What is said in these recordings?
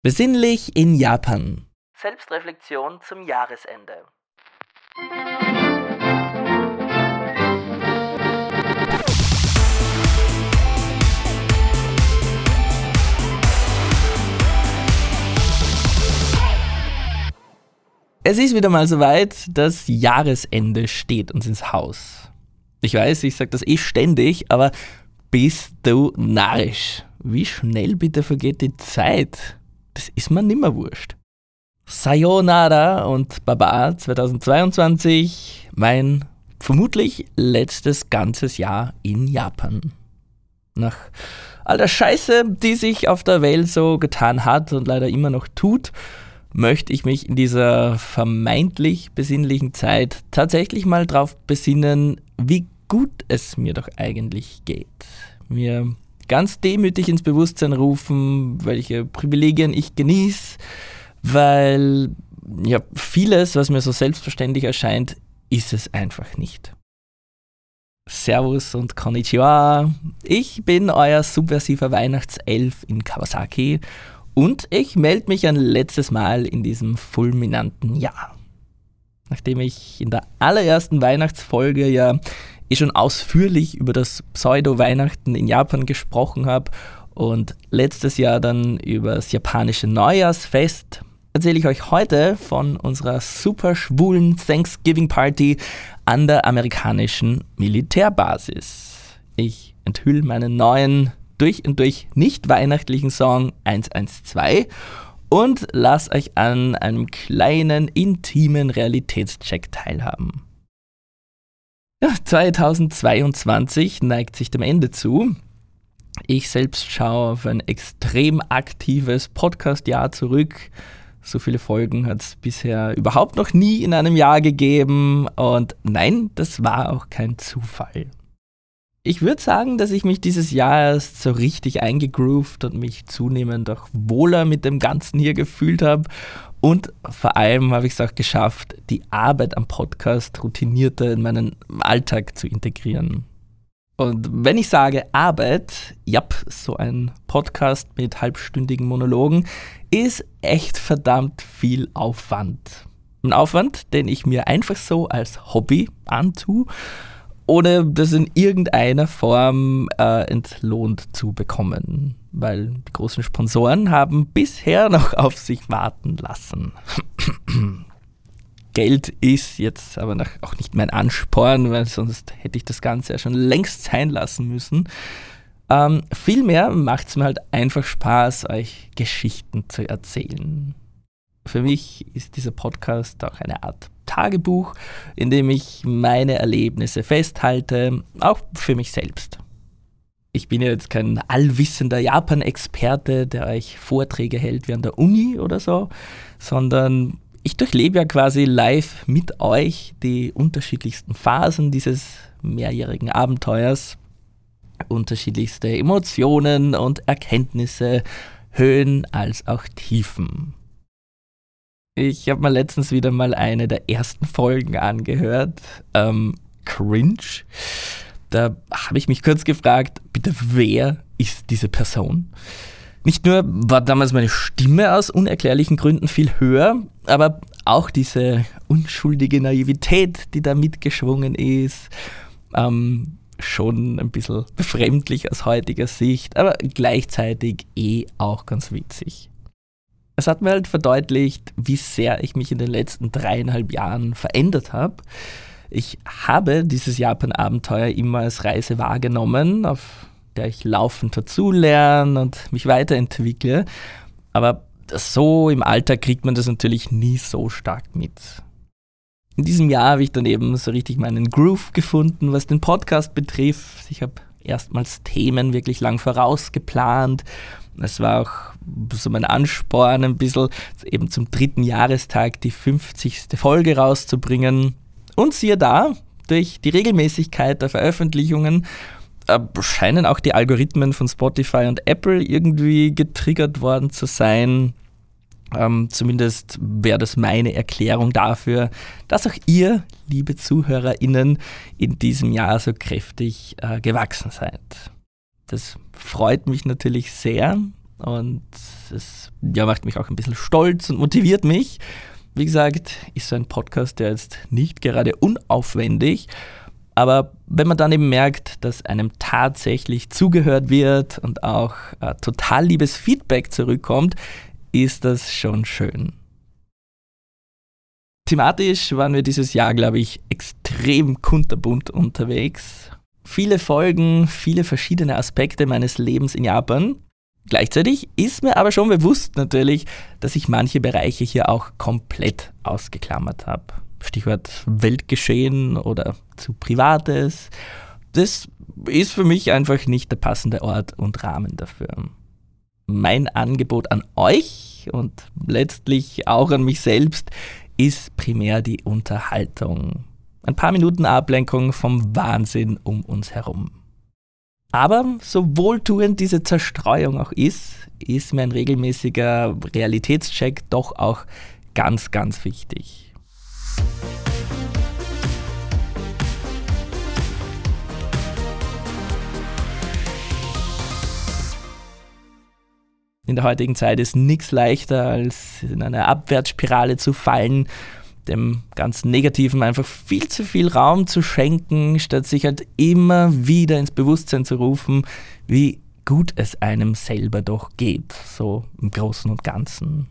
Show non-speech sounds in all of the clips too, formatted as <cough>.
Besinnlich in Japan. Selbstreflexion zum Jahresende. Es ist wieder mal soweit, das Jahresende steht uns ins Haus. Ich weiß, ich sage das eh ständig, aber bist du narrisch? Wie schnell bitte vergeht die Zeit? Das ist mir nimmer wurscht. Sayonara und Baba 2022, mein vermutlich letztes ganzes Jahr in Japan. Nach all der Scheiße, die sich auf der Welt so getan hat und leider immer noch tut, möchte ich mich in dieser vermeintlich besinnlichen Zeit tatsächlich mal darauf besinnen, wie gut es mir doch eigentlich geht. Mir ganz demütig ins Bewusstsein rufen, welche Privilegien ich genieße, weil ja, vieles, was mir so selbstverständlich erscheint, ist es einfach nicht. Servus und Konnichiwa. Ich bin euer subversiver Weihnachtself in Kawasaki und ich melde mich ein letztes Mal in diesem fulminanten Jahr. Nachdem ich in der allerersten Weihnachtsfolge ja eh schon ausführlich über das Pseudo-Weihnachten in Japan gesprochen habe und letztes Jahr dann über das japanische Neujahrsfest, erzähle ich euch heute von unserer super schwulen Thanksgiving Party an der amerikanischen Militärbasis. Ich enthülle meinen neuen, durch und durch nicht weihnachtlichen Song 112 und lasse euch an einem kleinen, intimen Realitätscheck teilhaben. Ja, 2022 neigt sich dem Ende zu. Ich selbst schaue auf ein extrem aktives Podcast-Jahr zurück. So viele Folgen hat es bisher überhaupt noch nie in einem Jahr gegeben. Und nein, das war auch kein Zufall. Ich würde sagen, dass ich mich dieses Jahr erst so richtig eingegroovt und mich zunehmend auch wohler mit dem Ganzen hier gefühlt habe und vor allem habe ich es auch geschafft, die Arbeit am Podcast routinierter in meinen Alltag zu integrieren. Und wenn ich sage Arbeit, ja, so ein Podcast mit halbstündigen Monologen ist echt verdammt viel Aufwand. Ein Aufwand, den ich mir einfach so als Hobby antue ohne das in irgendeiner Form äh, entlohnt zu bekommen. Weil die großen Sponsoren haben bisher noch auf sich warten lassen. <clears throat> Geld ist jetzt aber auch nicht mein Ansporn, weil sonst hätte ich das Ganze ja schon längst sein lassen müssen. Ähm, vielmehr macht es mir halt einfach Spaß, euch Geschichten zu erzählen. Für mich ist dieser Podcast auch eine Art Tagebuch, in dem ich meine Erlebnisse festhalte, auch für mich selbst. Ich bin ja jetzt kein allwissender Japan-Experte, der euch Vorträge hält wie an der Uni oder so, sondern ich durchlebe ja quasi live mit euch die unterschiedlichsten Phasen dieses mehrjährigen Abenteuers, unterschiedlichste Emotionen und Erkenntnisse, Höhen als auch Tiefen. Ich habe mir letztens wieder mal eine der ersten Folgen angehört. Ähm, cringe. Da habe ich mich kurz gefragt, bitte, wer ist diese Person? Nicht nur war damals meine Stimme aus unerklärlichen Gründen viel höher, aber auch diese unschuldige Naivität, die da mitgeschwungen ist, ähm, schon ein bisschen befremdlich aus heutiger Sicht, aber gleichzeitig eh auch ganz witzig es hat mir halt verdeutlicht, wie sehr ich mich in den letzten dreieinhalb Jahren verändert habe. Ich habe dieses Japan-Abenteuer immer als Reise wahrgenommen, auf der ich laufend dazulerne und mich weiterentwickle. Aber so im Alltag kriegt man das natürlich nie so stark mit. In diesem Jahr habe ich dann eben so richtig meinen Groove gefunden, was den Podcast betrifft. Ich habe erstmals Themen wirklich lang vorausgeplant. Es war auch so mein Ansporn, ein bisschen eben zum dritten Jahrestag die 50. Folge rauszubringen. Und siehe da, durch die Regelmäßigkeit der Veröffentlichungen äh, scheinen auch die Algorithmen von Spotify und Apple irgendwie getriggert worden zu sein. Ähm, zumindest wäre das meine Erklärung dafür, dass auch ihr, liebe ZuhörerInnen, in diesem Jahr so kräftig äh, gewachsen seid. Das freut mich natürlich sehr und es ja, macht mich auch ein bisschen stolz und motiviert mich. Wie gesagt, ist so ein Podcast, der jetzt nicht gerade unaufwendig, aber wenn man dann eben merkt, dass einem tatsächlich zugehört wird und auch äh, total liebes Feedback zurückkommt, ist das schon schön. Thematisch waren wir dieses Jahr, glaube ich, extrem kunterbunt unterwegs. Viele Folgen, viele verschiedene Aspekte meines Lebens in Japan. Gleichzeitig ist mir aber schon bewusst natürlich, dass ich manche Bereiche hier auch komplett ausgeklammert habe. Stichwort Weltgeschehen oder zu Privates. Das ist für mich einfach nicht der passende Ort und Rahmen dafür. Mein Angebot an euch und letztlich auch an mich selbst ist primär die Unterhaltung. Ein paar Minuten Ablenkung vom Wahnsinn um uns herum. Aber so wohltuend diese Zerstreuung auch ist, ist mir ein regelmäßiger Realitätscheck doch auch ganz, ganz wichtig. In der heutigen Zeit ist nichts leichter, als in eine Abwärtsspirale zu fallen, dem ganzen Negativen einfach viel zu viel Raum zu schenken, statt sich halt immer wieder ins Bewusstsein zu rufen, wie gut es einem selber doch geht, so im Großen und Ganzen.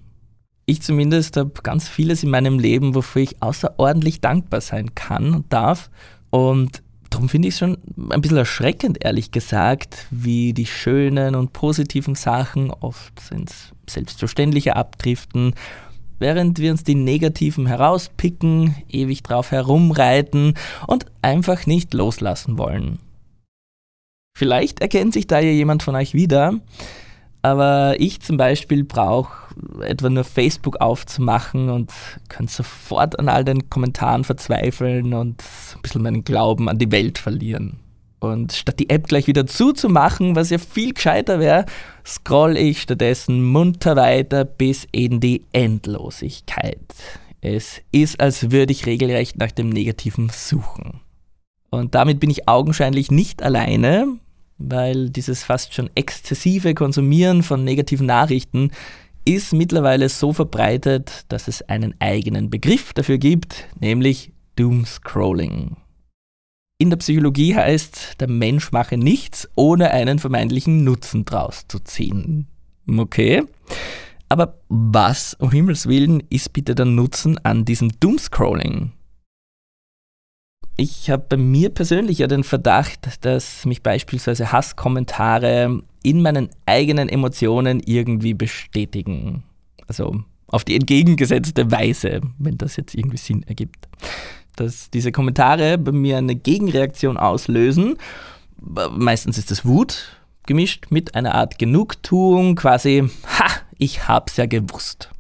Ich zumindest habe ganz vieles in meinem Leben, wofür ich außerordentlich dankbar sein kann und darf. Und darum finde ich es schon ein bisschen erschreckend, ehrlich gesagt, wie die schönen und positiven Sachen oft ins Selbstverständliche abdriften, während wir uns die negativen herauspicken, ewig drauf herumreiten und einfach nicht loslassen wollen. Vielleicht erkennt sich da ja jemand von euch wieder, aber ich zum Beispiel brauche etwa nur Facebook aufzumachen und kann sofort an all den Kommentaren verzweifeln und ein bisschen meinen Glauben an die Welt verlieren. Und statt die App gleich wieder zuzumachen, was ja viel gescheiter wäre, scroll ich stattdessen munter weiter bis in die Endlosigkeit. Es ist, als würde ich regelrecht nach dem Negativen suchen. Und damit bin ich augenscheinlich nicht alleine, weil dieses fast schon exzessive Konsumieren von negativen Nachrichten ist mittlerweile so verbreitet, dass es einen eigenen Begriff dafür gibt, nämlich Doomscrolling. In der Psychologie heißt, der Mensch mache nichts, ohne einen vermeintlichen Nutzen draus zu ziehen. Okay. Aber was, um Himmels Willen, ist bitte der Nutzen an diesem Doomscrolling? Ich habe bei mir persönlich ja den Verdacht, dass mich beispielsweise Hasskommentare in meinen eigenen Emotionen irgendwie bestätigen. Also auf die entgegengesetzte Weise, wenn das jetzt irgendwie Sinn ergibt. Dass diese Kommentare bei mir eine Gegenreaktion auslösen. Meistens ist es Wut, gemischt mit einer Art Genugtuung, quasi, ha, ich hab's ja gewusst.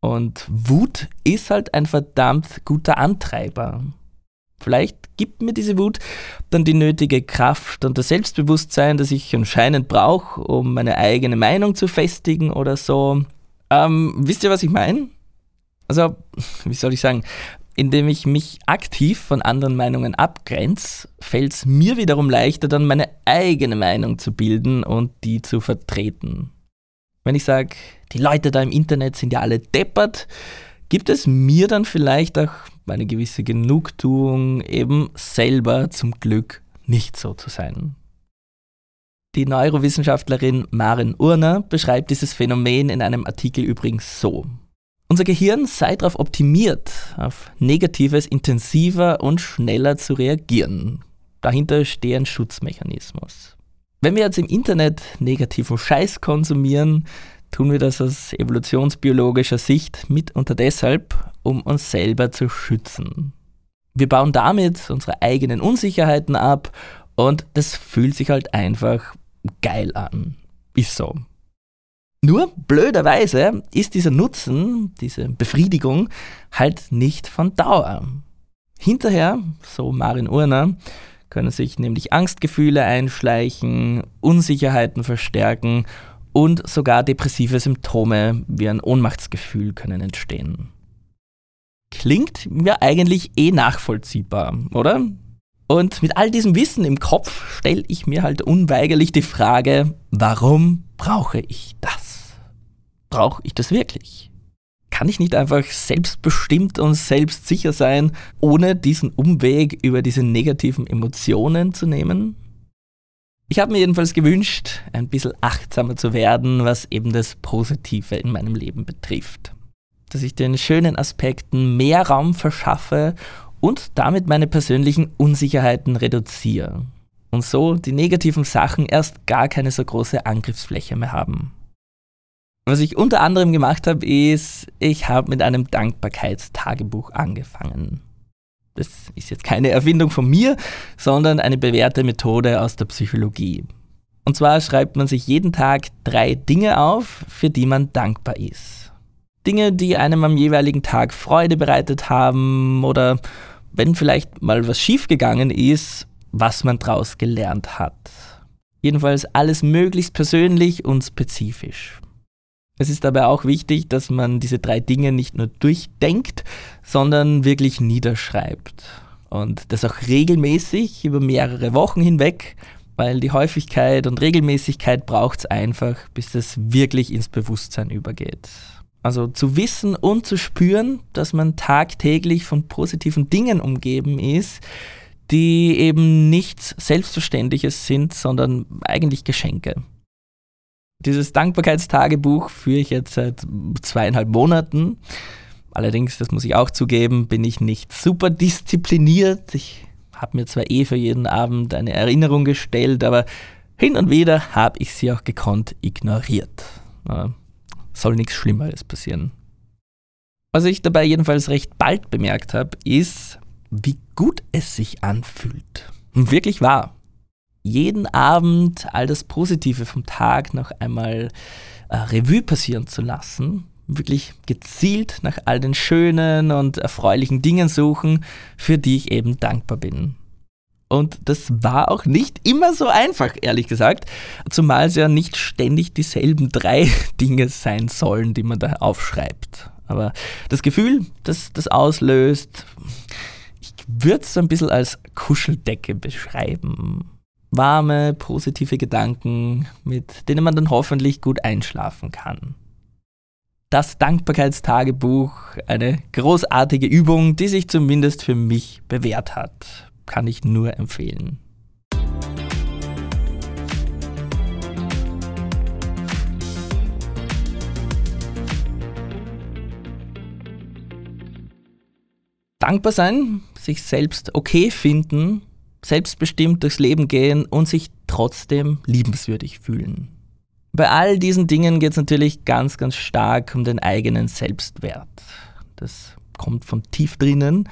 Und Wut ist halt ein verdammt guter Antreiber. Vielleicht gibt mir diese Wut dann die nötige Kraft und das Selbstbewusstsein, das ich anscheinend brauche, um meine eigene Meinung zu festigen oder so. Ähm, wisst ihr, was ich meine? Also, wie soll ich sagen? Indem ich mich aktiv von anderen Meinungen abgrenze, fällt es mir wiederum leichter, dann meine eigene Meinung zu bilden und die zu vertreten. Wenn ich sage, die Leute da im Internet sind ja alle deppert, gibt es mir dann vielleicht auch eine gewisse Genugtuung, eben selber zum Glück nicht so zu sein. Die Neurowissenschaftlerin Maren Urner beschreibt dieses Phänomen in einem Artikel übrigens so. Unser Gehirn sei darauf optimiert, auf Negatives intensiver und schneller zu reagieren. Dahinter steht ein Schutzmechanismus. Wenn wir jetzt im Internet negativen Scheiß konsumieren, tun wir das aus evolutionsbiologischer Sicht mitunter deshalb, um uns selber zu schützen. Wir bauen damit unsere eigenen Unsicherheiten ab und das fühlt sich halt einfach geil an. Ist so. Nur blöderweise ist dieser Nutzen, diese Befriedigung halt nicht von Dauer. Hinterher, so Marin Urner, können sich nämlich Angstgefühle einschleichen, Unsicherheiten verstärken und sogar depressive Symptome wie ein Ohnmachtsgefühl können entstehen. Klingt mir eigentlich eh nachvollziehbar, oder? Und mit all diesem Wissen im Kopf stelle ich mir halt unweigerlich die Frage, warum brauche ich das? Brauche ich das wirklich? Kann ich nicht einfach selbstbestimmt und selbstsicher sein, ohne diesen Umweg über diese negativen Emotionen zu nehmen? Ich habe mir jedenfalls gewünscht, ein bisschen achtsamer zu werden, was eben das Positive in meinem Leben betrifft. Dass ich den schönen Aspekten mehr Raum verschaffe und damit meine persönlichen Unsicherheiten reduziere. Und so die negativen Sachen erst gar keine so große Angriffsfläche mehr haben. Was ich unter anderem gemacht habe, ist, ich habe mit einem Dankbarkeitstagebuch angefangen. Das ist jetzt keine Erfindung von mir, sondern eine bewährte Methode aus der Psychologie. Und zwar schreibt man sich jeden Tag drei Dinge auf, für die man dankbar ist. Dinge, die einem am jeweiligen Tag Freude bereitet haben oder wenn vielleicht mal was schiefgegangen ist, was man daraus gelernt hat. Jedenfalls alles möglichst persönlich und spezifisch. Es ist dabei auch wichtig, dass man diese drei Dinge nicht nur durchdenkt, sondern wirklich niederschreibt. Und das auch regelmäßig über mehrere Wochen hinweg, weil die Häufigkeit und Regelmäßigkeit braucht es einfach, bis das wirklich ins Bewusstsein übergeht. Also zu wissen und zu spüren, dass man tagtäglich von positiven Dingen umgeben ist, die eben nichts Selbstverständliches sind, sondern eigentlich Geschenke. Dieses Dankbarkeitstagebuch führe ich jetzt seit zweieinhalb Monaten. Allerdings, das muss ich auch zugeben, bin ich nicht super diszipliniert. Ich habe mir zwar eh für jeden Abend eine Erinnerung gestellt, aber hin und wieder habe ich sie auch gekonnt ignoriert. Soll nichts Schlimmeres passieren. Was ich dabei jedenfalls recht bald bemerkt habe, ist, wie gut es sich anfühlt. Wirklich wahr jeden Abend all das Positive vom Tag noch einmal äh, Revue passieren zu lassen, wirklich gezielt nach all den schönen und erfreulichen Dingen suchen, für die ich eben dankbar bin. Und das war auch nicht immer so einfach, ehrlich gesagt, zumal es ja nicht ständig dieselben drei <laughs> Dinge sein sollen, die man da aufschreibt. Aber das Gefühl, das das auslöst, ich würde es so ein bisschen als Kuscheldecke beschreiben warme, positive Gedanken, mit denen man dann hoffentlich gut einschlafen kann. Das Dankbarkeitstagebuch, eine großartige Übung, die sich zumindest für mich bewährt hat, kann ich nur empfehlen. Dankbar sein, sich selbst okay finden selbstbestimmt durchs Leben gehen und sich trotzdem liebenswürdig fühlen. Bei all diesen Dingen geht es natürlich ganz, ganz stark um den eigenen Selbstwert. Das kommt von tief drinnen.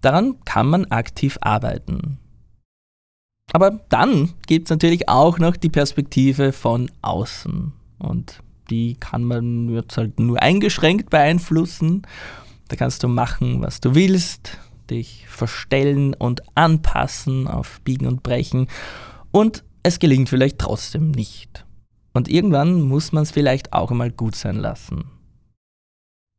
Daran kann man aktiv arbeiten. Aber dann gibt es natürlich auch noch die Perspektive von außen. Und die kann man jetzt halt nur eingeschränkt beeinflussen. Da kannst du machen, was du willst dich verstellen und anpassen auf Biegen und Brechen und es gelingt vielleicht trotzdem nicht. Und irgendwann muss man es vielleicht auch einmal gut sein lassen.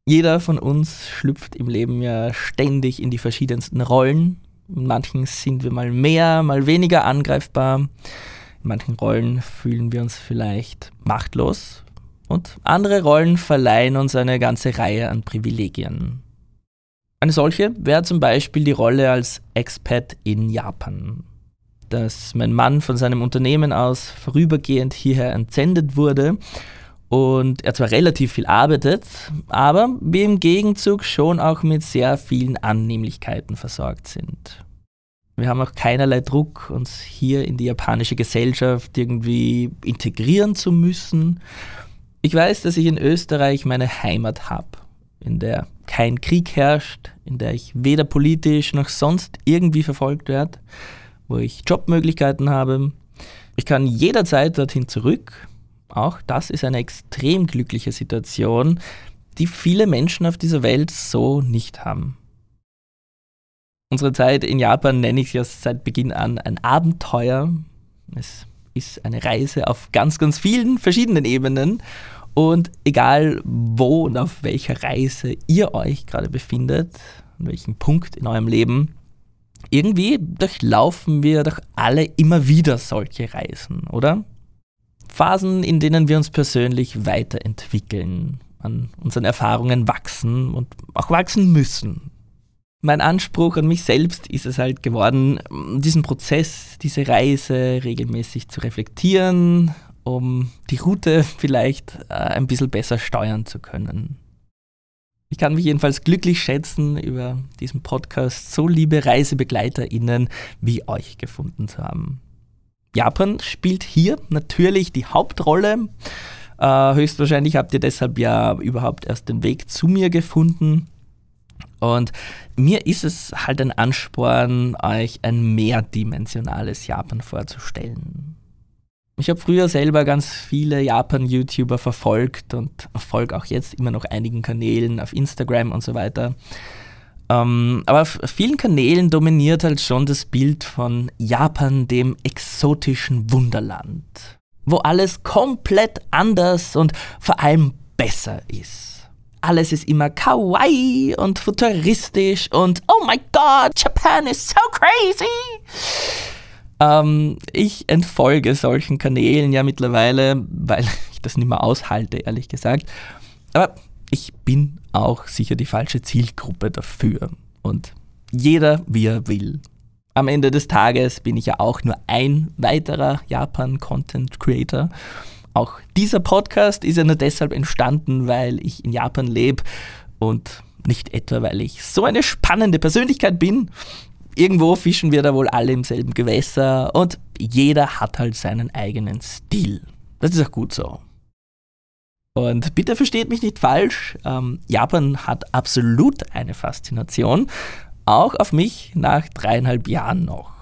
Jeder von uns schlüpft im Leben ja ständig in die verschiedensten Rollen. In manchen sind wir mal mehr, mal weniger angreifbar. In manchen Rollen fühlen wir uns vielleicht machtlos. Und andere Rollen verleihen uns eine ganze Reihe an Privilegien. Eine solche wäre zum Beispiel die Rolle als Expat in Japan. Dass mein Mann von seinem Unternehmen aus vorübergehend hierher entsendet wurde und er zwar relativ viel arbeitet, aber wir im Gegenzug schon auch mit sehr vielen Annehmlichkeiten versorgt sind. Wir haben auch keinerlei Druck, uns hier in die japanische Gesellschaft irgendwie integrieren zu müssen. Ich weiß, dass ich in Österreich meine Heimat habe in der kein Krieg herrscht, in der ich weder politisch noch sonst irgendwie verfolgt werde, wo ich Jobmöglichkeiten habe. Ich kann jederzeit dorthin zurück. Auch das ist eine extrem glückliche Situation, die viele Menschen auf dieser Welt so nicht haben. Unsere Zeit in Japan nenne ich ja seit Beginn an ein Abenteuer. Es ist eine Reise auf ganz, ganz vielen verschiedenen Ebenen und egal wo und auf welcher Reise ihr euch gerade befindet, an welchem Punkt in eurem Leben, Irgendwie durchlaufen wir doch alle immer wieder solche Reisen, oder? Phasen, in denen wir uns persönlich weiterentwickeln, an unseren Erfahrungen wachsen und auch wachsen müssen. Mein Anspruch an mich selbst ist es halt geworden, diesen Prozess, diese Reise regelmäßig zu reflektieren, um die Route <laughs> vielleicht äh, ein bisschen besser steuern zu können. Ich kann mich jedenfalls glücklich schätzen, über diesen Podcast so liebe ReisebegleiterInnen wie euch gefunden zu haben. Japan spielt hier natürlich die Hauptrolle. Äh, höchstwahrscheinlich habt ihr deshalb ja überhaupt erst den Weg zu mir gefunden. Und mir ist es halt ein Ansporn, euch ein mehrdimensionales Japan vorzustellen. Ich habe früher selber ganz viele Japan-YouTuber verfolgt und folge auch jetzt immer noch einigen Kanälen auf Instagram und so weiter. Ähm, aber auf vielen Kanälen dominiert halt schon das Bild von Japan, dem exotischen Wunderland, wo alles komplett anders und vor allem besser ist. Alles ist immer kawaii und futuristisch und oh my god, Japan is so crazy. Ähm, ich entfolge solchen Kanälen ja mittlerweile, weil <laughs> ich das nicht mehr aushalte, ehrlich gesagt. Aber ich bin auch sicher die falsche Zielgruppe dafür. Und jeder, wie er will. Am Ende des Tages bin ich ja auch nur ein weiterer Japan-Content-Creator. Auch dieser Podcast ist ja nur deshalb entstanden, weil ich in Japan lebe und nicht etwa, weil ich so eine spannende Persönlichkeit bin. Irgendwo fischen wir da wohl alle im selben Gewässer und jeder hat halt seinen eigenen Stil. Das ist auch gut so. Und bitte versteht mich nicht falsch, ähm, Japan hat absolut eine Faszination, auch auf mich nach dreieinhalb Jahren noch.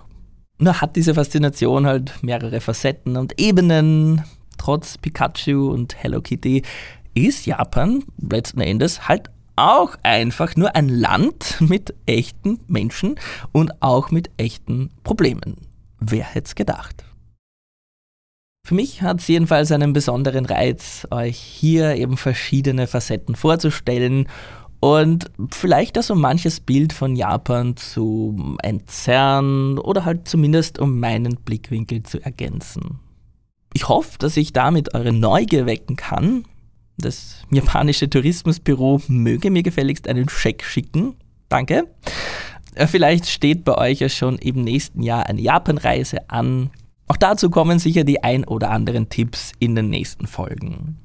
Nur hat diese Faszination halt mehrere Facetten und Ebenen. Trotz Pikachu und Hello Kitty ist Japan letzten Endes halt auch einfach nur ein Land mit echten Menschen und auch mit echten Problemen. Wer hätte es gedacht? Für mich hat es jedenfalls einen besonderen Reiz, euch hier eben verschiedene Facetten vorzustellen und vielleicht auch so manches Bild von Japan zu entzerren oder halt zumindest um meinen Blickwinkel zu ergänzen. Ich hoffe, dass ich damit eure Neugier wecken kann. Das japanische Tourismusbüro möge mir gefälligst einen Scheck schicken. Danke. Äh, vielleicht steht bei euch ja schon im nächsten Jahr eine Japanreise an. Auch dazu kommen sicher die ein oder anderen Tipps in den nächsten Folgen.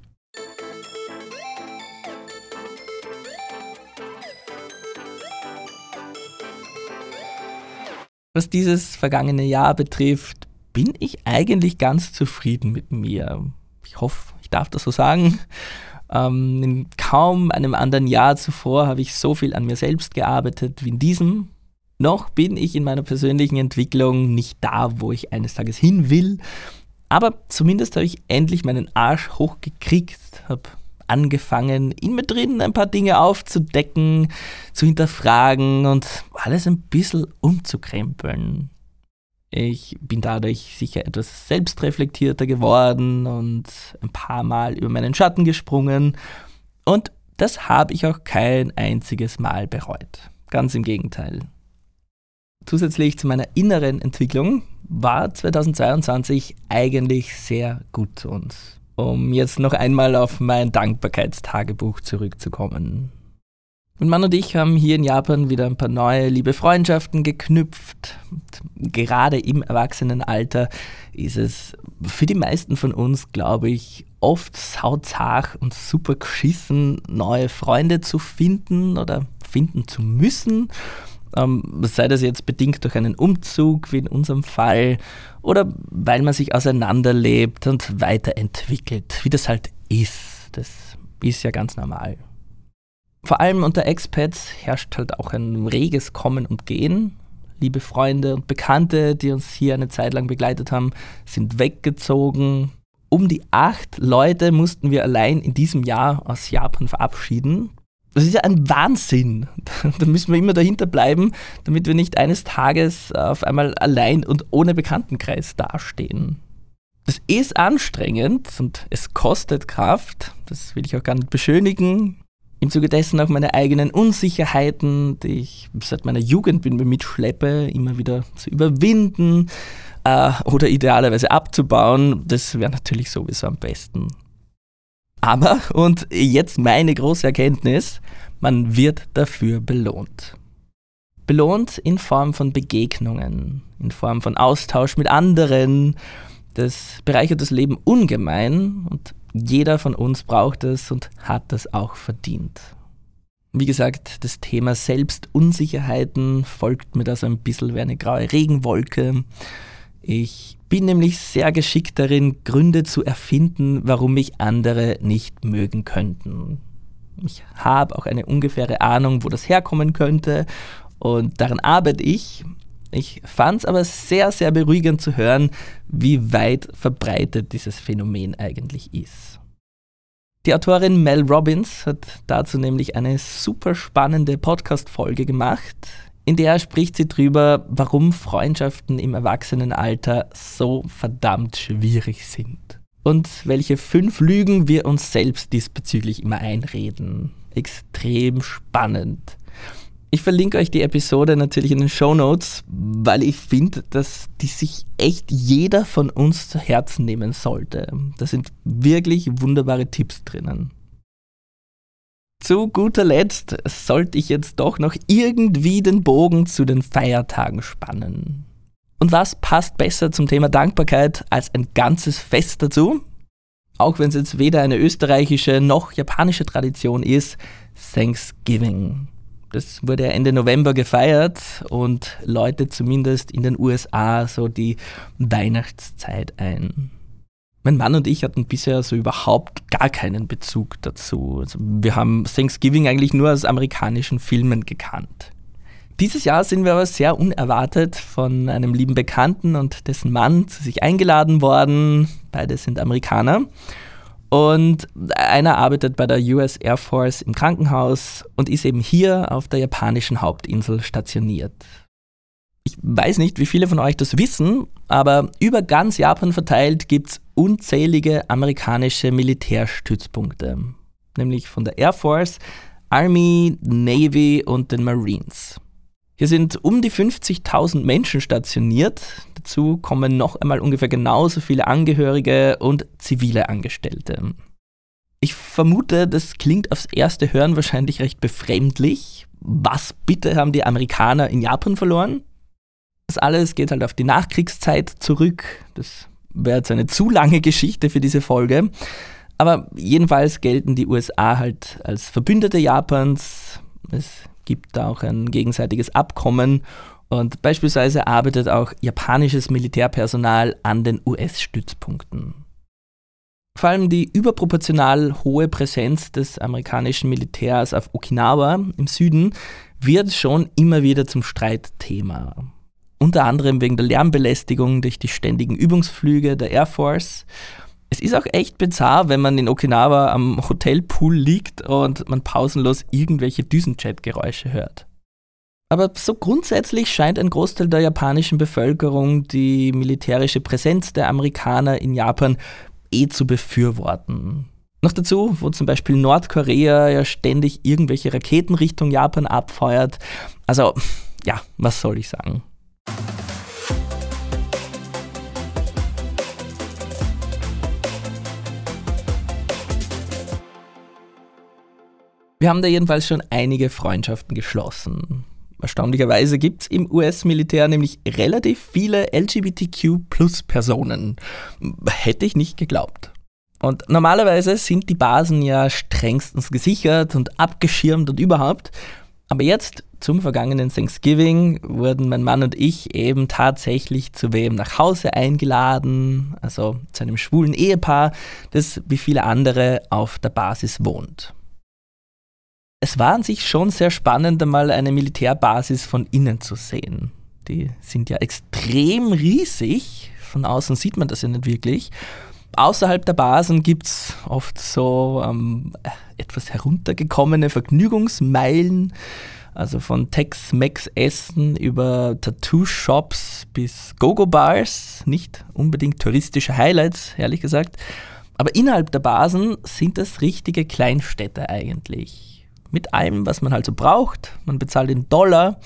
Was dieses vergangene Jahr betrifft, bin ich eigentlich ganz zufrieden mit mir. Ich hoffe, darf das so sagen. Ähm, in kaum einem anderen Jahr zuvor habe ich so viel an mir selbst gearbeitet wie in diesem. Noch bin ich in meiner persönlichen Entwicklung nicht da, wo ich eines Tages hin will. Aber zumindest habe ich endlich meinen Arsch hochgekriegt, habe angefangen, in mir drin ein paar Dinge aufzudecken, zu hinterfragen und alles ein bisschen umzukrempeln. Ich bin dadurch sicher etwas selbstreflektierter geworden und ein paar Mal über meinen Schatten gesprungen. Und das habe ich auch kein einziges Mal bereut. Ganz im Gegenteil zusätzlich zu meiner inneren Entwicklung war 2022 eigentlich sehr gut zu uns. Um jetzt noch einmal auf mein Dankbarkeitstagebuch zurückzukommen. Und Mann und ich haben hier in Japan wieder ein paar neue liebe Freundschaften geknüpft. Und gerade im Erwachsenenalter ist es für die meisten von uns, glaube ich, oft sauzach und super geschissen, neue Freunde zu finden oder finden zu müssen ähm, sei das jetzt bedingt durch einen Umzug, wie in unserem Fall, oder weil man sich auseinanderlebt und weiterentwickelt, wie das halt ist. Das ist ja ganz normal. Vor allem unter Expats herrscht halt auch ein reges Kommen und Gehen. Liebe Freunde und Bekannte, die uns hier eine Zeit lang begleitet haben, sind weggezogen. Um die acht Leute mussten wir allein in diesem Jahr aus Japan verabschieden. Das ist ja ein Wahnsinn. <laughs> Da müssen wir immer dahinter bleiben, damit wir nicht eines Tages auf einmal allein und ohne Bekanntenkreis dastehen. Das ist anstrengend und es kostet Kraft, das will ich auch gar nicht beschönigen. Im Zuge dessen auch meine eigenen Unsicherheiten, die ich seit meiner Jugend bin, mir mitschleppe, immer wieder zu überwinden äh, oder idealerweise abzubauen. Das wäre natürlich sowieso am besten. Aber, und jetzt meine große Erkenntnis, man wird dafür belohnt. Belohnt in Form von Begegnungen, in Form von Austausch mit anderen. Das bereichert das Leben ungemein und jeder von uns braucht es und hat das auch verdient. Wie gesagt, das Thema Selbstunsicherheiten folgt mir da so ein bisschen wie eine graue Regenwolke. Ich bin nämlich sehr geschickt darin, Gründe zu erfinden, warum mich andere nicht mögen könnten. Ich habe auch eine ungefähre Ahnung, wo das herkommen könnte und daran arbeite ich. Ich fand es aber sehr, sehr beruhigend zu hören, wie weit verbreitet dieses Phänomen eigentlich ist. Die Autorin Mel Robbins hat dazu nämlich eine super spannende Podcast-Folge gemacht, in der spricht sie drüber, warum Freundschaften im Erwachsenenalter so verdammt schwierig sind. Und welche fünf Lügen wir uns selbst diesbezüglich immer einreden. Extrem spannend. Ich verlinke euch die Episode natürlich in den Show Notes, weil ich finde, dass die sich echt jeder von uns zu Herzen nehmen sollte. Da sind wirklich wunderbare Tipps drinnen. Zu guter Letzt sollte ich jetzt doch noch irgendwie den Bogen zu den Feiertagen spannen. Und was passt besser zum Thema Dankbarkeit als ein ganzes Fest dazu? Auch wenn es jetzt weder eine österreichische noch japanische Tradition ist, Thanksgiving. Das wurde Ende November gefeiert und läutet zumindest in den USA so die Weihnachtszeit ein. Mein Mann und ich hatten bisher so überhaupt gar keinen Bezug dazu. Also wir haben Thanksgiving eigentlich nur aus amerikanischen Filmen gekannt. Dieses Jahr sind wir aber sehr unerwartet von einem lieben Bekannten und dessen Mann zu sich eingeladen worden. Beide sind Amerikaner. Und einer arbeitet bei der US Air Force im Krankenhaus und ist eben hier auf der japanischen Hauptinsel stationiert. Ich weiß nicht, wie viele von euch das wissen, aber über ganz Japan verteilt gibt es unzählige amerikanische Militärstützpunkte, nämlich von der Air Force, Army, Navy und den Marines. Hier sind um die 50.000 Menschen stationiert. Dazu kommen noch einmal ungefähr genauso viele Angehörige und zivile Angestellte. Ich vermute, das klingt aufs erste Hören wahrscheinlich recht befremdlich. Was bitte haben die Amerikaner in Japan verloren? Das alles geht halt auf die Nachkriegszeit zurück. Das wäre jetzt eine zu lange Geschichte für diese Folge. Aber jedenfalls gelten die USA halt als Verbündete Japans. Es gibt da auch ein gegenseitiges Abkommen und beispielsweise arbeitet auch japanisches Militärpersonal an den US-Stützpunkten. Vor allem die überproportional hohe Präsenz des amerikanischen Militärs auf Okinawa im Süden wird schon immer wieder zum Streitthema unter anderem wegen der Lärmbelästigung durch die ständigen Übungsflüge der Air Force. Es ist auch echt bizarr, wenn man in Okinawa am Hotelpool liegt und man pausenlos irgendwelche Düsenjet-Geräusche hört. Aber so grundsätzlich scheint ein Großteil der japanischen Bevölkerung die militärische Präsenz der Amerikaner in Japan eh zu befürworten. Noch dazu, wo zum Beispiel Nordkorea ja ständig irgendwelche Raketen Richtung Japan abfeuert. Also, ja, was soll ich sagen? Wir haben da jedenfalls schon einige Freundschaften geschlossen. Erstaunlicherweise gibt es im US-Militär nämlich relativ viele LGBTQ-Plus-Personen. Hätte ich nicht geglaubt. Und normalerweise sind die Basen ja strengstens gesichert und abgeschirmt und überhaupt. Aber jetzt, zum vergangenen Thanksgiving, wurden mein Mann und ich eben tatsächlich zu wem nach Hause eingeladen, also zu einem schwulen Ehepaar, das wie viele andere auf der Basis wohnt es war an sich schon sehr spannend, einmal eine Militärbasis von innen zu sehen. Die sind ja extrem riesig. Von außen sieht man das ja nicht wirklich. Außerhalb der Basen gibt es oft so ähm, etwas heruntergekommene Vergnügungsmeilen. Also von Tex-Mex-Essen über Tattoo-Shops bis Go-Go-Bars. Nicht unbedingt touristische Highlights, ehrlich gesagt. Aber innerhalb der Basen sind das richtige Kleinstädte eigentlich mit allem, was man halt so braucht. Man bezahlt in Dollar.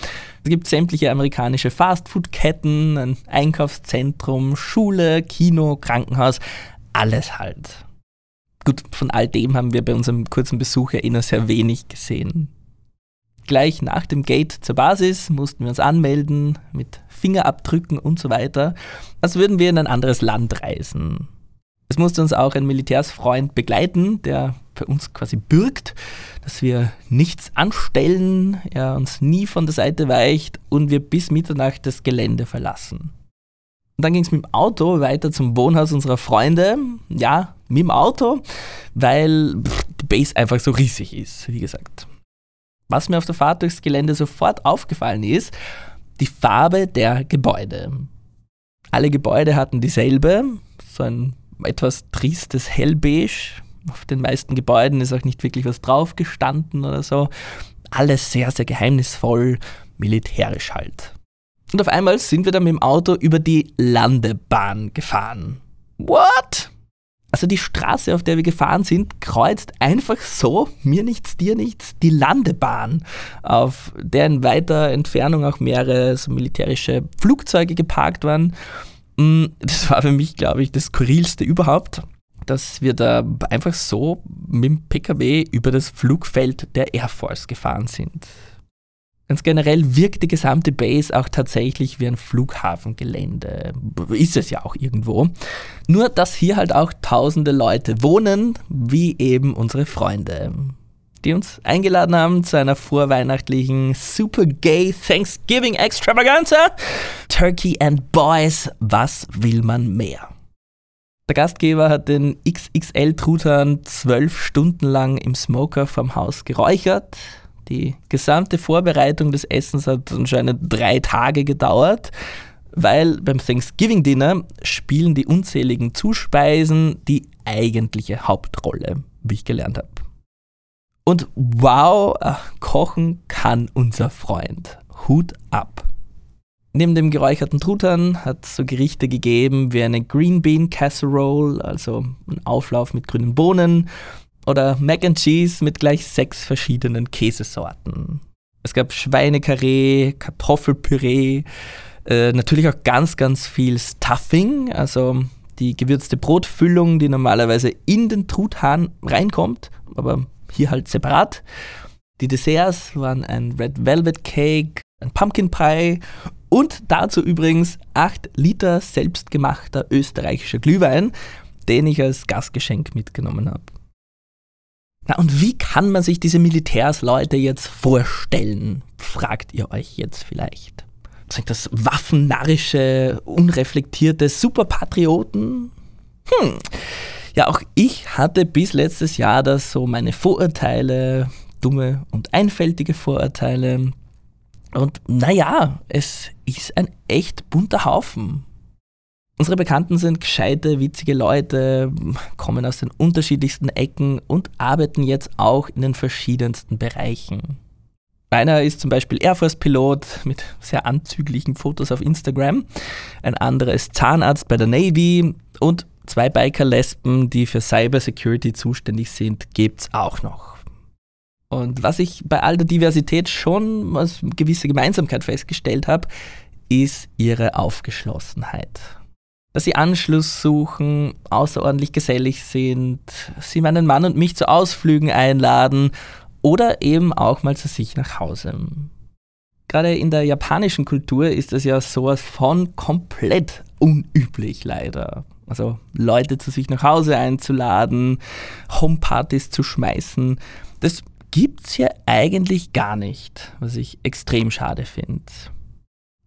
Es gibt sämtliche amerikanische Fastfood-Ketten, ein Einkaufszentrum, Schule, Kino, Krankenhaus, alles halt. Gut, von all dem haben wir bei unserem kurzen Besuch ja immer sehr wenig gesehen. Gleich nach dem Gate zur Basis mussten wir uns anmelden mit Fingerabdrücken und so weiter, als würden wir in ein anderes Land reisen. Es musste uns auch ein Militärsfreund begleiten, der für uns quasi bürgt, dass wir nichts anstellen, er uns nie von der Seite weicht und wir bis Mitternacht das Gelände verlassen. Und dann ging es mit dem Auto weiter zum Wohnhaus unserer Freunde. Ja, mit dem Auto, weil die Base einfach so riesig ist, wie gesagt. Was mir auf der Fahrt durchs Gelände sofort aufgefallen ist, die Farbe der Gebäude. Alle Gebäude hatten dieselbe, so ein etwas tristes Hellbeige. Auf den meisten Gebäuden ist auch nicht wirklich was drauf gestanden oder so. Alles sehr, sehr geheimnisvoll, militärisch halt. Und auf einmal sind wir dann mit dem Auto über die Landebahn gefahren. What? Also die Straße, auf der wir gefahren sind, kreuzt einfach so, mir nichts, dir nichts, die Landebahn, auf der in weiter Entfernung auch mehrere so militärische Flugzeuge geparkt waren. Mm, das war für mich, glaube ich, das Skurrilste überhaupt, dass wir da einfach so mit dem PKW über das Flugfeld der Air Force gefahren sind. Ganz generell wirkt die gesamte Base auch tatsächlich wie ein Flughafengelände. Ist es ja auch irgendwo. Nur, dass hier halt auch tausende Leute wohnen, wie eben unsere Freunde, die uns eingeladen haben zu einer vorweihnachtlichen Super Gay Thanksgiving Extravaganza. Turkey and Boys, was will man mehr? Der Gastgeber hat den XXL-Truthahn zwölf Stunden lang im Smoker vom Haus geräuchert die gesamte Vorbereitung des Essens hat anscheinend drei Tage gedauert, weil beim Thanksgiving Dinner spielen die unzähligen Zuspeisen die eigentliche Hauptrolle, wie ich gelernt habe. Und wow, kochen kann unser Freund. Hut ab. Neben dem geräucherten Truthahn hat es so Gerichte gegeben wie eine Green Bean Casserole, also ein Auflauf mit grünen Bohnen, oder Mac and Cheese mit gleich sechs verschiedenen Käsesorten. Es gab Schweinekarree, Kartoffelpüree, äh, natürlich auch ganz, ganz viel Stuffing, also die gewürzte Brotfüllung, die normalerweise in den Truthahn reinkommt, aber hier halt separat. Die Desserts waren ein Red Velvet Cake, ein Pumpkin Pie und dazu übrigens 8 Liter selbstgemachter österreichischer Glühwein, den ich als Gastgeschenk mitgenommen habe. Na und wie kann man sich diese Militärsleute jetzt vorstellen, fragt ihr euch jetzt vielleicht. Sind das waffennarrische, unreflektierte Superpatrioten? Hm. Ja, auch ich hatte bis letztes Jahr das so meine Vorurteile, dumme und einfältige Vorurteile. Und naja, es ist ein echt bunter Haufen. Unsere Bekannten sind gescheite, witzige Leute, kommen aus den unterschiedlichsten Ecken und arbeiten jetzt auch in den verschiedensten Bereichen. Einer ist zum Beispiel Air Force-Pilot mit sehr anzüglichen Fotos auf Instagram. Ein anderer ist Zahnarzt bei der Navy und zwei Biker-Lesben, die für Cybersecurity zuständig sind, gibt es auch noch. Und was ich bei all der Diversität schon als gewisse Gemeinsamkeit festgestellt habe, ist ihre Aufgeschlossenheit dass sie Anschluss suchen, außerordentlich gesellig sind, sie meinen Mann und mich zu Ausflügen einladen oder eben auch mal zu sich nach Hause. Gerade in der japanischen Kultur ist das ja sowas von komplett unüblich leider. Also Leute zu sich nach Hause einzuladen, Homepartys zu schmeißen, das gibt's ja eigentlich gar nicht, was ich extrem schade finde.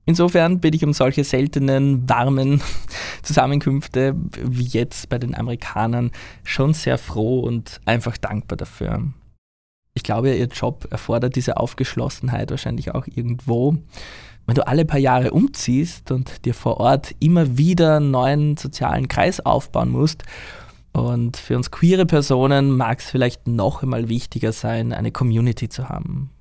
Insofern bin ich um solche seltenen, warmen <laughs> Zusammenkünfte wie jetzt bei den Amerikanern schon sehr froh und einfach dankbar dafür. Ich glaube, ihr Job erfordert diese Aufgeschlossenheit wahrscheinlich auch irgendwo. Wenn du alle paar Jahre umziehst und dir vor Ort immer wieder einen neuen sozialen Kreis aufbauen musst, und für uns queere Personen mag es vielleicht noch einmal wichtiger sein, eine Community zu haben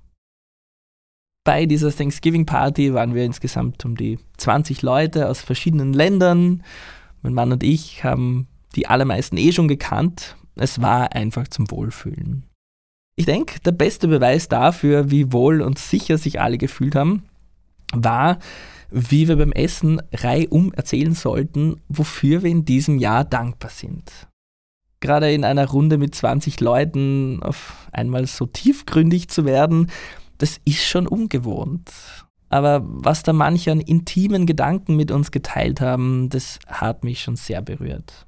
bei dieser Thanksgiving Party waren wir insgesamt um die 20 Leute aus verschiedenen Ländern. Mein Mann und ich haben die allermeisten eh schon gekannt. Es war einfach zum Wohlfühlen. Ich denke, der beste Beweis dafür, wie wohl und sicher sich alle gefühlt haben, war, wie wir beim Essen reihum erzählen sollten, wofür wir in diesem Jahr dankbar sind. Gerade in einer Runde mit 20 Leuten auf einmal so tiefgründig zu werden, das ist schon ungewohnt. Aber was da manche an intimen Gedanken mit uns geteilt haben, das hat mich schon sehr berührt.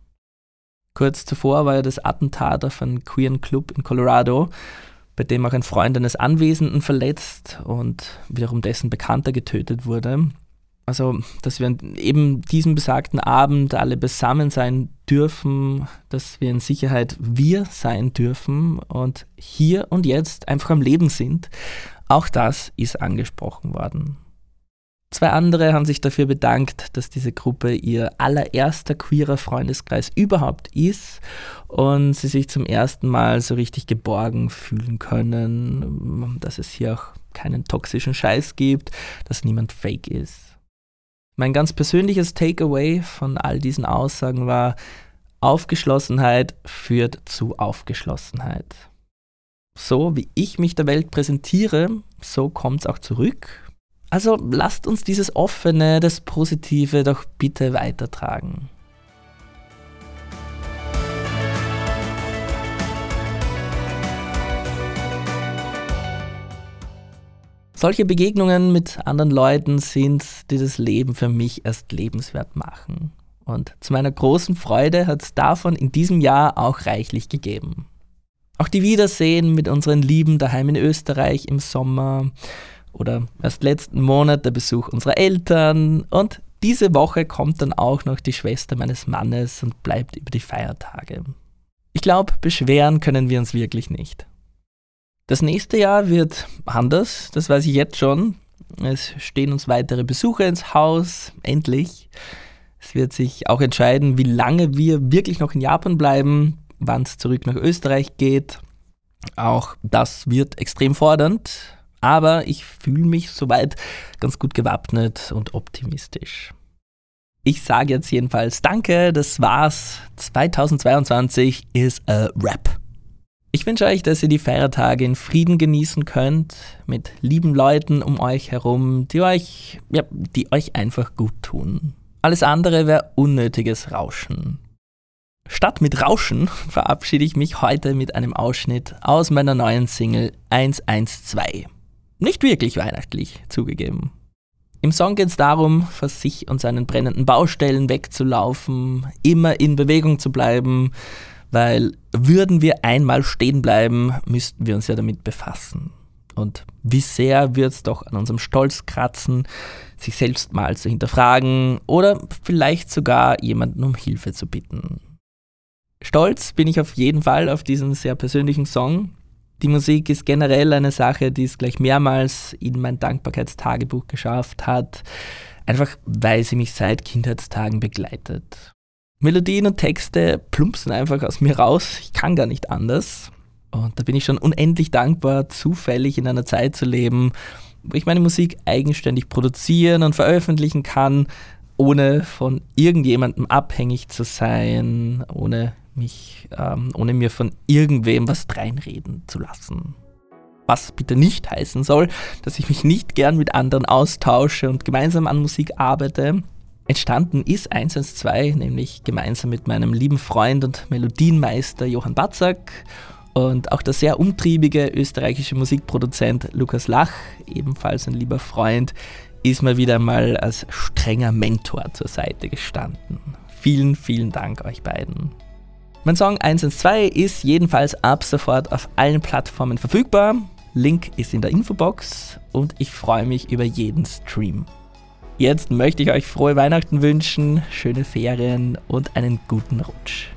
Kurz zuvor war ja das Attentat auf einen queeren Club in Colorado, bei dem auch ein Freund eines Anwesenden verletzt und wiederum dessen Bekannter getötet wurde. Also, dass wir an eben diesem besagten Abend alle beisammen sein dürfen, dass wir in Sicherheit wir sein dürfen und hier und jetzt einfach am Leben sind, auch das ist angesprochen worden. Zwei andere haben sich dafür bedankt, dass diese Gruppe ihr allererster queerer Freundeskreis überhaupt ist und sie sich zum ersten Mal so richtig geborgen fühlen können, dass es hier auch keinen toxischen Scheiß gibt, dass niemand fake ist. Mein ganz persönliches Takeaway von all diesen Aussagen war, Aufgeschlossenheit führt zu Aufgeschlossenheit. So wie ich mich der Welt präsentiere, so kommt es auch zurück also lasst uns dieses Offene, das Positive doch bitte weitertragen. Solche Begegnungen mit anderen Leuten sind, die das Leben für mich erst lebenswert machen. Und zu meiner großen Freude hat es davon in diesem Jahr auch reichlich gegeben. Auch die Wiedersehen mit unseren Lieben daheim in Österreich im Sommer, oder erst letzten Monat der Besuch unserer Eltern und diese Woche kommt dann auch noch die Schwester meines Mannes und bleibt über die Feiertage. Ich glaube, beschweren können wir uns wirklich nicht. Das nächste Jahr wird anders, das weiß ich jetzt schon. Es stehen uns weitere Besuche ins Haus, endlich. Es wird sich auch entscheiden, wie lange wir wirklich noch in Japan bleiben, wann es zurück nach Österreich geht. Auch das wird extrem fordernd, aber ich fühle mich soweit ganz gut gewappnet und optimistisch. Ich sage jetzt jedenfalls Danke, das war's. 2022 ist a Rap. Ich wünsche euch, dass ihr die Feiertage in Frieden genießen könnt, mit lieben Leuten um euch herum, die euch, ja, die euch einfach gut tun. Alles andere wäre unnötiges Rauschen. Statt mit Rauschen <laughs> verabschiede ich mich heute mit einem Ausschnitt aus meiner neuen Single 112. Nicht wirklich weihnachtlich, zugegeben. Im Song geht es darum, vor sich und seinen brennenden Baustellen wegzulaufen, immer in Bewegung zu bleiben, weil würden wir einmal stehen bleiben, müssten wir uns ja damit befassen. Und wie sehr wird es doch an unserem Stolz kratzen, sich selbst mal zu hinterfragen oder vielleicht sogar jemanden um Hilfe zu bitten. Stolz bin ich auf jeden Fall auf diesen sehr persönlichen Song, die Musik ist generell eine Sache, die es gleich mehrmals in mein Dankbarkeitstagebuch geschafft hat, einfach weil sie mich seit Kindheitstagen begleitet. Melodien und Texte plumpsen einfach aus mir raus, ich kann gar nicht anders. Und da bin ich schon unendlich dankbar, zufällig in einer Zeit zu leben, wo ich meine Musik eigenständig produzieren und veröffentlichen kann, ohne von irgendjemandem abhängig zu sein, ohne mich, ähm, ohne mir von irgendwem was dreinreden zu lassen. Was bitte nicht heißen soll, dass ich mich nicht gern mit anderen austausche und gemeinsam an Musik arbeite. Entstanden ist 112 nämlich gemeinsam mit meinem lieben Freund und Melodienmeister Johann Batzak und auch der sehr umtriebige österreichische Musikproduzent Lukas Lach, ebenfalls ein lieber Freund, ist mir wieder mal als strenger Mentor zur Seite gestanden. Vielen, vielen Dank euch beiden. Mein Song 1 und 2 ist jedenfalls ab sofort auf allen Plattformen verfügbar. Link ist in der Infobox und ich freue mich über jeden Stream. Jetzt möchte ich euch frohe Weihnachten wünschen, schöne Ferien und einen guten Rutsch.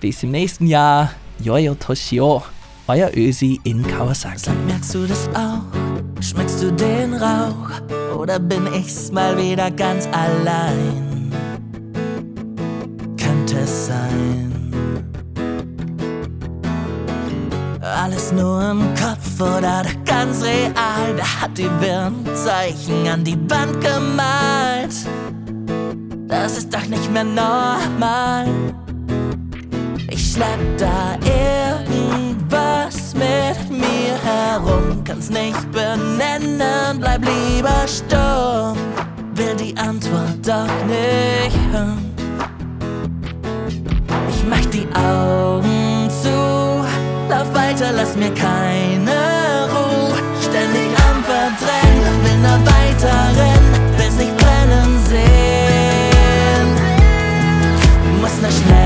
Bis im nächsten Jahr. Jojo Toshio, euer Ösi in Kawasaki. Sag, merkst du das auch? Schmeckst du den Rauch? Oder bin ich's mal wieder ganz allein? Könnte es sein? Alles nur im Kopf oder ganz real. Da hat die Birnenzeichen an die Wand gemalt. Das ist doch nicht mehr normal. Ich schlepp da irgendwas was mit mir herum, kann's nicht benennen, bleib lieber stumm, will die Antwort doch nicht hören. Ich mach die Augen lauf weiter, lass mir keine Ruhe. Ständig am Verdrängen, will nur weiter rennen, bis ich brennen sehen. Muss nur schnell.